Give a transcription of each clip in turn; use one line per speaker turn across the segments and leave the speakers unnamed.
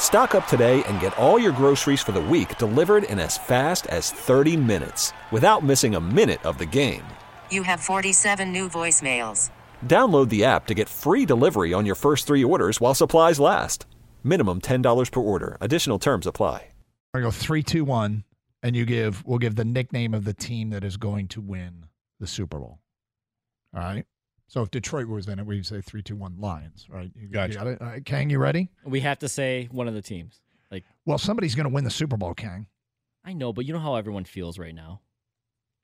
Stock up today and get all your groceries for the week delivered in as fast as 30 minutes without missing a minute of the game.
You have 47 new voicemails.
Download the app to get free delivery on your first three orders while supplies last. Minimum $10 per order. Additional terms apply.
I go three, two, one, and you give. We'll give the nickname of the team that is going to win the Super Bowl. All right. So if Detroit was in it, we'd say three, two, one, Lions. Right. You,
Gotcha.
You got it. All right, Kang, you ready?
We have to say one of the teams. Like
Well, somebody's going to win the Super Bowl, Kang.
I know, but you know how everyone feels right now.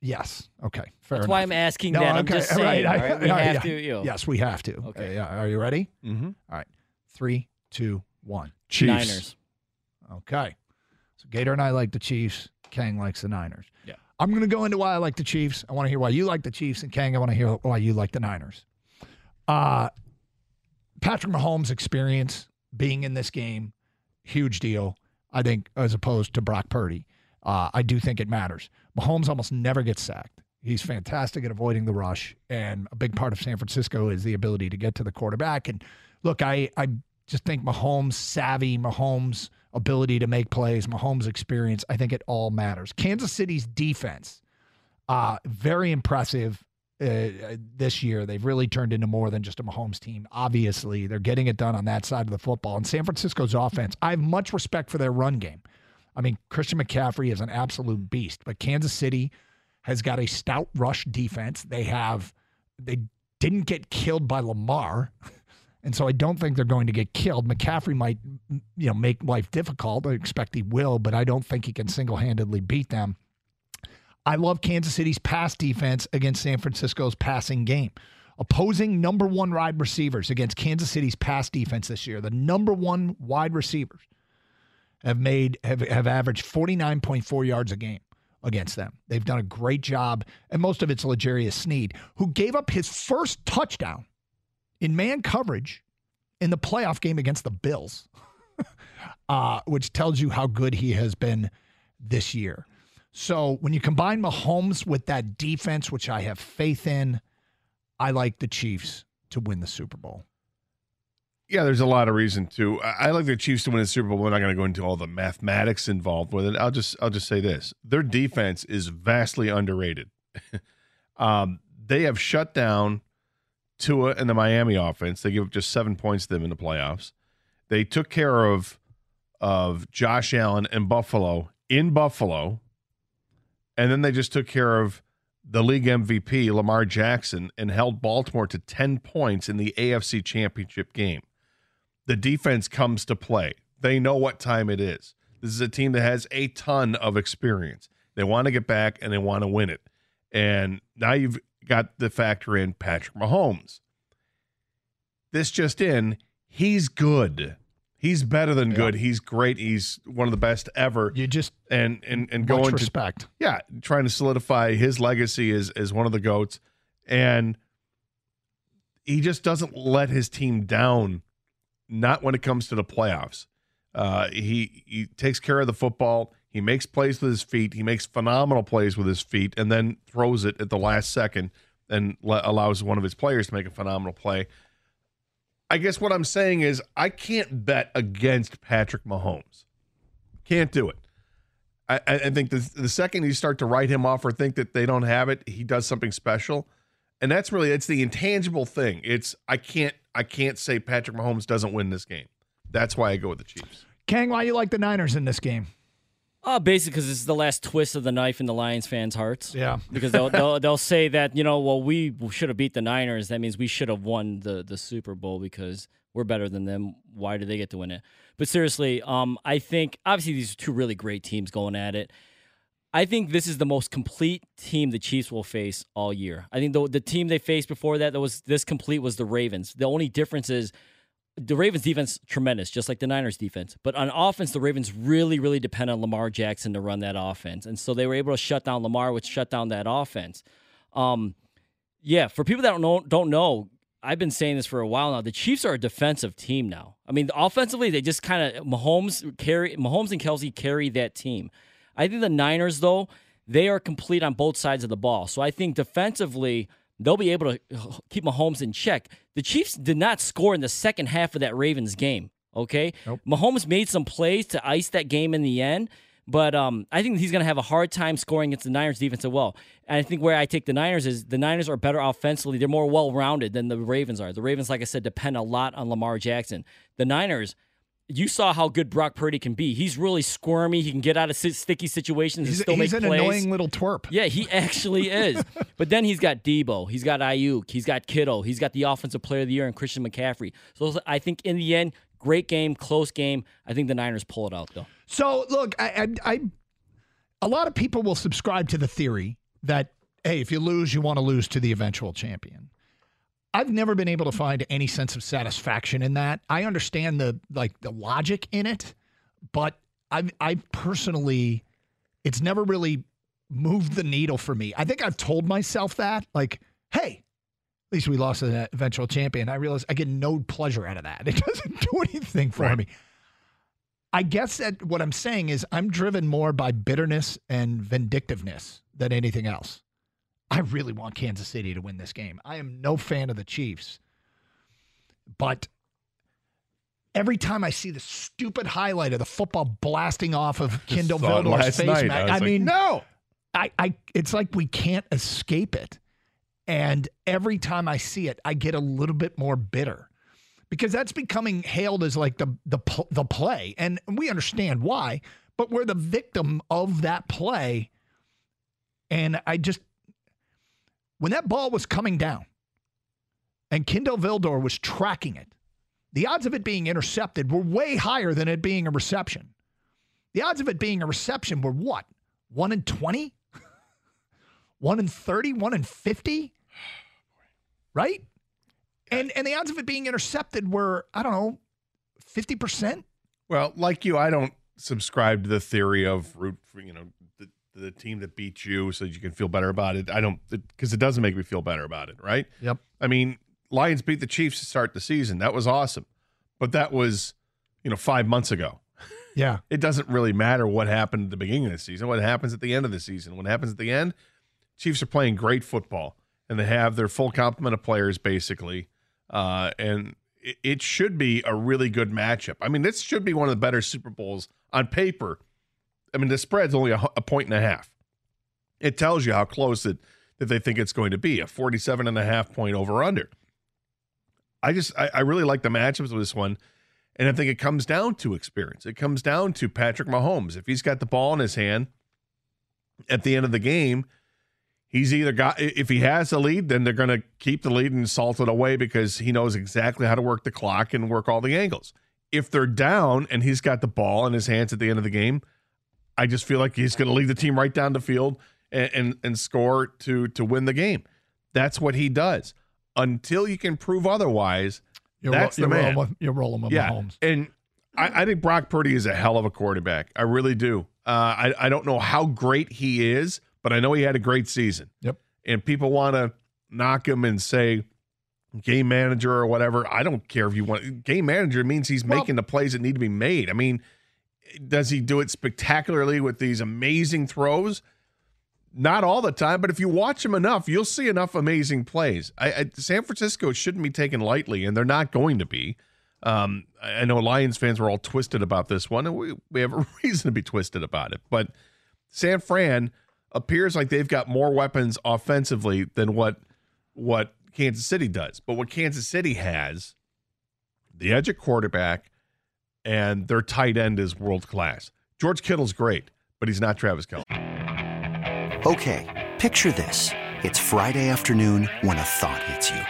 Yes. Okay. Fair
That's
enough.
why I'm asking
No,
that. I'm
okay,
just saying.
right, I-
all right? We
all right,
have
yeah.
to. You know.
Yes, we have to.
Okay.
Uh, yeah. Are you ready?
Mm-hmm.
All right. Three, two, one.
Chiefs.
Niners.
Okay. So Gator and I like the Chiefs. Kang likes the Niners.
Yeah.
I'm going to go into why I like the Chiefs. I want to hear why you like the Chiefs, and Kang, I want to hear why you like the Niners. Uh, Patrick Mahomes' experience being in this game, huge deal. I think as opposed to Brock Purdy, uh, I do think it matters. Mahomes almost never gets sacked. He's fantastic at avoiding the rush, and a big part of San Francisco is the ability to get to the quarterback. And look, I I just think Mahomes' savvy, Mahomes' ability to make plays, Mahomes' experience, I think it all matters. Kansas City's defense, uh, very impressive uh, this year. They've really turned into more than just a Mahomes team. Obviously, they're getting it done on that side of the football. And San Francisco's offense, I have much respect for their run game. I mean, Christian McCaffrey is an absolute beast, but Kansas City has got a stout rush defense. They have they didn't get killed by Lamar. And so I don't think they're going to get killed. McCaffrey might, you know, make life difficult. I expect he will, but I don't think he can single-handedly beat them. I love Kansas City's pass defense against San Francisco's passing game. Opposing number one wide receivers against Kansas City's pass defense this year, the number one wide receivers have made have, have averaged 49.4 yards a game against them. They've done a great job, and most of it's L'Jarius Sneed, who gave up his first touchdown in man coverage in the playoff game against the Bills, uh, which tells you how good he has been this year. So when you combine Mahomes with that defense, which I have faith in, I like the Chiefs to win the Super Bowl.
Yeah, there's a lot of reason to. I like the Chiefs to win the Super Bowl. We're not going to go into all the mathematics involved with it. I'll just I'll just say this: their defense is vastly underrated. um, they have shut down Tua and the Miami offense. They give up just seven points to them in the playoffs. They took care of of Josh Allen and Buffalo in Buffalo, and then they just took care of the league MVP Lamar Jackson and held Baltimore to ten points in the AFC Championship game the defense comes to play. They know what time it is. This is a team that has a ton of experience. They want to get back and they want to win it. And now you've got the factor in Patrick Mahomes. This just in, he's good. He's better than
Yeah.
good. He's great. He's one of the best ever.
You just
And and and going to
respect.
yeah, trying to solidify his legacy as as one of the goats, and he just doesn't let his team down. Not when it comes to the playoffs. Uh, he he takes care of the football. He makes plays with his feet. He makes phenomenal plays with his feet, and then throws it at the last second and le- allows one of his players to make a phenomenal play. I guess what I'm saying is I can't bet against Patrick Mahomes. Can't do it. I, I think the, the second you start to write him off or think that they don't have it, he does something special, and that's really it's the intangible thing. It's I can't I can't say Patrick Mahomes doesn't win this game. That's why I go with the Chiefs.
Kang, why you like the Niners in this game?
Uh, basically, because it's the last twist of the knife in the Lions fans' hearts.
Yeah.
Because they'll, they'll they'll say that you know, well, we should have beat the Niners. That means we should have won the the Super Bowl because we're better than them. Why do they get to win it? But seriously, um, I think obviously these are two really great teams going at it. I think this is the most complete team the Chiefs will face all year. I think the the team they faced before that that was this complete was the Ravens. The only difference is the Ravens defense tremendous, just like the Niners defense. But on offense, the Ravens really, really depend on Lamar Jackson to run that offense, and so they were able to shut down Lamar, which shut down that offense. Um, yeah, for people that don't know, don't know, I've been saying this for a while now. The Chiefs are a defensive team now. I mean, offensively, they just kind of Mahomes carry Mahomes and Kelce carry that team. I think the Niners, though, they are complete on both sides of the ball. So I think defensively, they'll be able to keep Mahomes in check. The Chiefs did not score in the second half of that Ravens game. Okay,
Nope.
Mahomes made some plays to ice that game in the end, but um, I think he's going to have a hard time scoring against the Niners defense as well. And I think where I take the Niners is the Niners are better offensively; they're more well-rounded than the Ravens are. The Ravens, like I said, depend a lot on Lamar Jackson. The Niners. You saw how good Brock Purdy can be. He's really squirmy. He can get out of sticky situations and
He's,
still
he's
make
an annoying little twerp.
Yeah, he actually is. but then he's got Deebo, he's got Aiyuk, he's got Kittle, he's got the Offensive Player of the Year and Christian McCaffrey. So I think in the end, great game, close game. I think the Niners pull it out though.
So look, I, I, I, a lot of people will subscribe to the theory that hey, if you lose, you want to lose to the eventual champion. I've never been able to find any sense of satisfaction in that. I understand the like the logic in it, but I, I personally, it's never really moved the needle for me. I think I've told myself that, like, hey, at least we lost the eventual champion. I realize I get no pleasure out of that. It doesn't do anything for
Right.
me. I guess that what I'm saying is I'm driven more by bitterness and vindictiveness than anything else. I really want Kansas City to win this game. I am no fan of the Chiefs. But every time I see the stupid highlight of the football blasting off of
it
Vildor's face,
night. I
I
like,
mean,
no.
I, I it's like we can't escape it. And every time I see it, I get a little bit more bitter because that's becoming hailed as like the the the play, and we understand why. But we're the victim of that play, and I just when that ball was coming down, and Kindle Vildor was tracking it, the odds of it being intercepted were way higher than it being a reception. The odds of it being a reception were what? One in 20? One in 30? One in 50? Right? And and the odds of it being intercepted were, I don't know, 50%?
Well, like you, I don't subscribe to the theory of root you know the, the team that beats you so that you can feel better about it. I don't because it doesn't make me feel better about it, right?
Yep.
I mean, Lions beat the Chiefs to start the season. That was awesome, but that was you know five months ago.
Yeah.
It doesn't really matter what happened at the beginning of the season. What happens at the end of the season? What happens at the end? Chiefs are playing great football, and they have their full complement of players basically, uh, and it, it should be a really good matchup. I mean, this should be one of the better Super Bowls on paper. I mean, the spread's only a, a point and a half. It tells you how close it that they think it's going to be a 47 and a half point over under. I just I, I really like the matchups with this one. And I think it comes down to experience. It comes down to Patrick Mahomes. If he's got the ball in his hand at the end of the game, he's either got if he has the lead, then they're going to keep the lead and salt it away because he knows exactly how to work the clock and work all the angles. If they're down and he's got the ball in his hands at the end of the game, I just feel like he's going to lead the team right down the field and, and and score to to win the game. That's what he does. Until you can prove otherwise,
You're,
That's the
you're
man.
Rolling with, you're rolling with
yeah,
Mahomes.
and I, I think Brock Purdy is a hell of a quarterback. I really do. Uh, I I don't know how great he is, but I know he had a great season.
Yep.
And people want to knock him and say game manager or whatever. I don't care if you want game manager means he's
Well-
making the plays that need to be made. I mean, does he do it spectacularly with these amazing throws? Not all the time, but if you watch him enough, you'll see enough amazing plays. I, I, San Francisco shouldn't be taken lightly, and they're not going to be. Um, I know Lions fans were all twisted about this one, and we, we have a reason to be twisted about it. But San Fran appears like they've got more weapons offensively than what what Kansas City does. But what Kansas City has, the edge at quarterback, and their tight end is world class. George Kittle's great, but he's not Travis Kelce.
Okay, picture this. It's Friday afternoon when a thought hits you.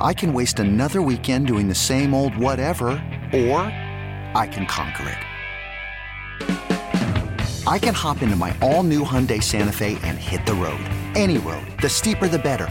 I can waste another weekend doing the same old whatever, or I can conquer it. I can hop into my all new Hyundai Santa Fe and hit the road. Any road. The steeper, the better.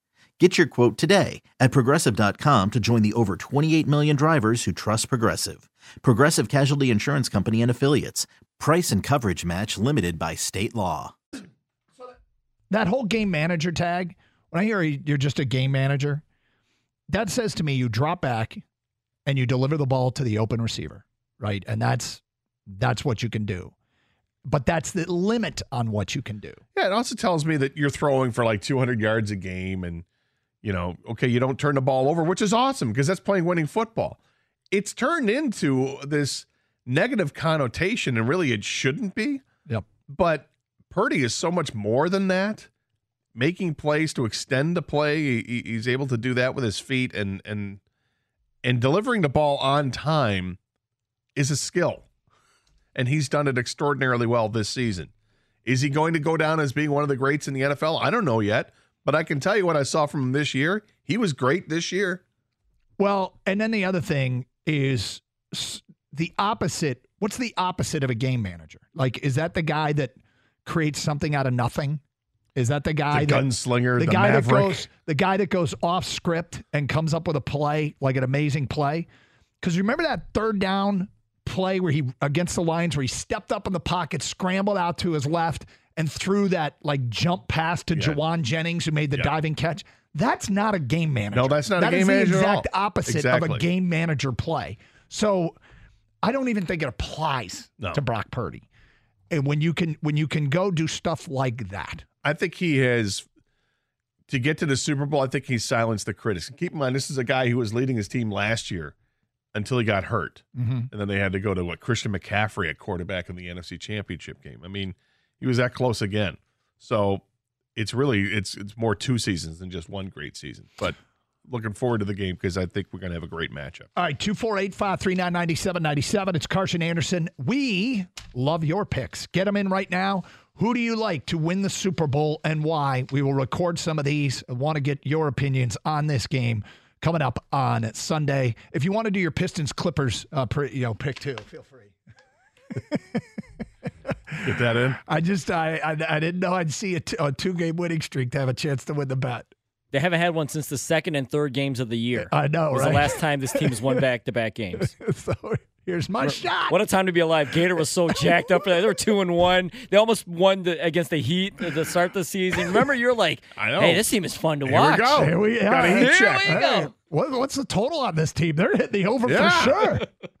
Get your quote today at progressive.com to join the over 28 million drivers who trust Progressive. Progressive Casualty Insurance Company and Affiliates. Price and coverage match limited by state law.
That whole game manager tag, when I hear you're just a game manager, that says to me you drop back and you deliver the ball to the open receiver, right? And that's that's what you can do. But that's the limit on what you can do.
Yeah, it also tells me that you're throwing for like 200 yards a game and you know, okay, you don't turn the ball over, which is awesome because that's playing winning football. It's turned into this negative connotation, and really it shouldn't be.
Yep.
But Purdy is so much more than that. Making plays to extend the play, he, he's able to do that with his feet, and and and delivering the ball on time is a skill, and he's done it extraordinarily well this season. Is he going to go down as being one of the greats in the NFL? I don't know yet. But I can tell you what I saw from him this year. He was great this year.
Well, and then the other thing is the opposite. What's the opposite of a game manager? Like, is that the guy that creates something out of nothing? Is that the guy,
the gunslinger,
the,
the
guy
maverick.
that goes, the guy that goes off script and comes up with a play like an amazing play? Because remember that third down play where he against the Lions where he stepped up in the pocket, scrambled out to his left, and threw that like jump pass to yeah. Jauan Jennings who made the yeah. diving catch. That's not a game manager.
No, that's not
that
a game manager.
That is
the exact
opposite
exactly.
of a game manager play. So I don't even think it applies
no.
to Brock Purdy. And when you can when you can go do stuff like that.
I think he has to get to the Super Bowl, I think he's silenced the critics. And keep in mind, this is a guy who was leading his team last year until he got hurt.
Mm-hmm.
And then they had to go to what Christian McCaffrey at quarterback in the NFC championship game. I mean, he was that close again. So it's really it's it's more two seasons than just one great season. But looking forward to the game because I think we're going to have a great matchup.
All right, 248 539 9797. It's Karsch and Anderson. We love your picks. Get them in right now. Who do you like to win the Super Bowl and why? We will record some of these. I want to get your opinions on this game coming up on Sunday. If you want to do your Pistons Clippers uh, you know, pick too, feel free.
Get that in.
I just I I, I didn't know I'd see a, t- a two game winning streak to have a chance to win the bet.
They haven't had one since the second and third games of the year.
I know,
it was
right?
the last time this team has won back to back games.
so here's my what, shot.
What a time to be alive. Gator was so jacked up. For that. They were two and one. They almost won the, against the Heat to start the season. Remember, you're like, i hey, this team is fun to
Here
watch.
We go.
Here we,
Got a heat
Here
check.
we
hey. What, what's the total on this team? They're hitting the over
yeah.
for sure.